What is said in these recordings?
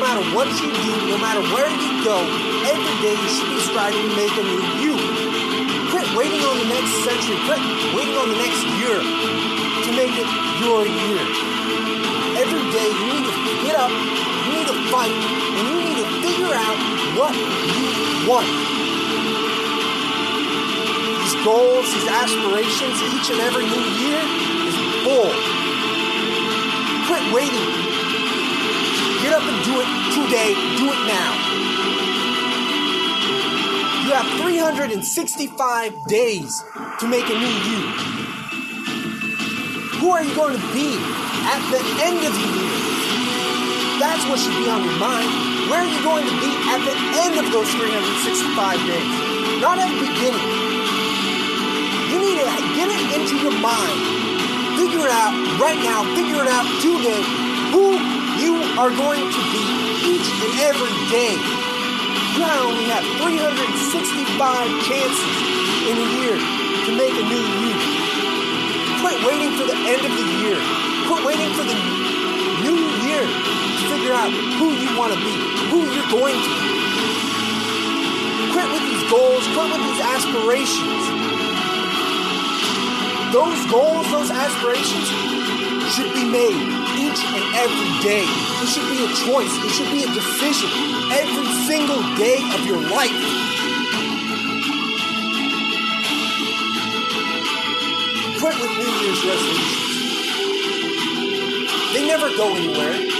matter what you do, no matter where you go, every day you should be striving to make a new you. Quit waiting on the next century, quit waiting on the next year to make it your year. Every day you need to get up, you need to fight, and you need to figure out what you want. These goals, these aspirations, each and every new year is bull. Quit waiting. And do it today. Do it now. You have 365 days to make a new you. Who are you going to be at the end of the year? That's what should be on your mind. Where are you going to be at the end of those 365 days? Not at the beginning. You need to get it into your mind. Figure it out right now. Figure it out today. Who you are going to be each and every day. You only have 365 chances in a year to make a new you. Quit waiting for the end of the year. Quit waiting for the new year to figure out who you want to be, who you're going to be. Quit with these goals, quit with these aspirations. Those goals, those aspirations should be made each and every day. It should be a choice. It should be a decision every single day of your life. Quit with New Year's resolutions. They never go anywhere.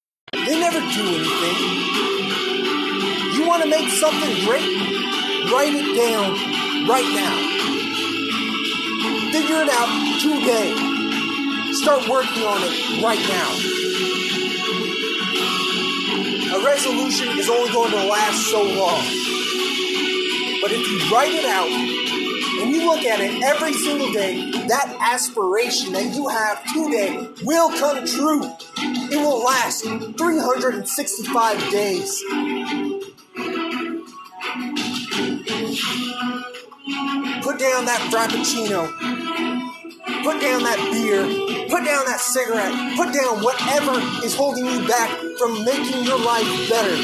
They never do anything. You want to make something great? Write it down right now. Figure it out today. Start working on it right now. A resolution is only going to last so long. But if you write it out and you look at it every single day, that aspiration that you have today will come true. It will last 365 days. Put down that frappuccino. Put down that beer. Put down that cigarette. Put down whatever is holding you back from making your life better.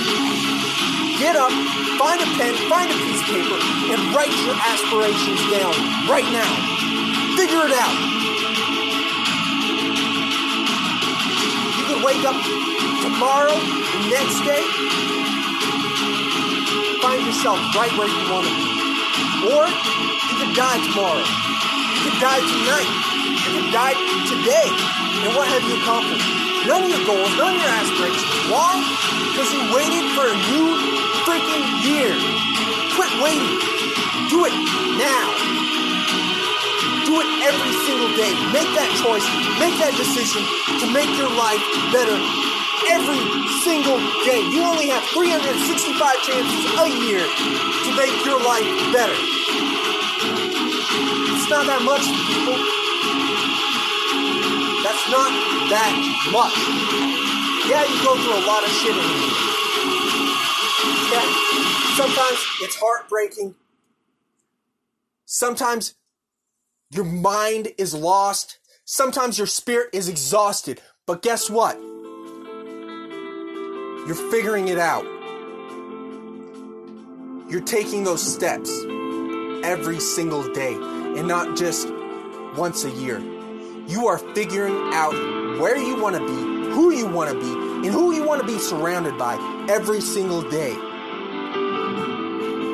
Get up, find a pen, find a piece of paper, and write your aspirations down right now. Figure it out. Wake up tomorrow, the next day, find yourself right where you want to be. Or you could die tomorrow. You could die tonight. You could die today. And what have you accomplished? None of your goals, none of your aspirations. Why? Because you waited for a new freaking year. Quit waiting. Do it now. It every single day. Make that choice. Make that decision to make your life better every single day. You only have 365 chances a year to make your life better. It's not that much, people. That's not that much. Yeah, you go through a lot of shit in here. Yeah, sometimes it's heartbreaking. Sometimes your mind is lost. Sometimes your spirit is exhausted. But guess what? You're figuring it out. You're taking those steps every single day and not just once a year. You are figuring out where you want to be, who you want to be, and who you want to be surrounded by every single day.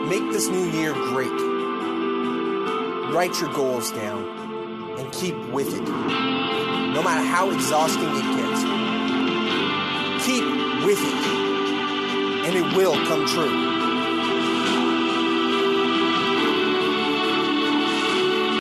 Make this new year great. Write your goals down and keep with it. No matter how exhausting it gets, keep with it, and it will come true.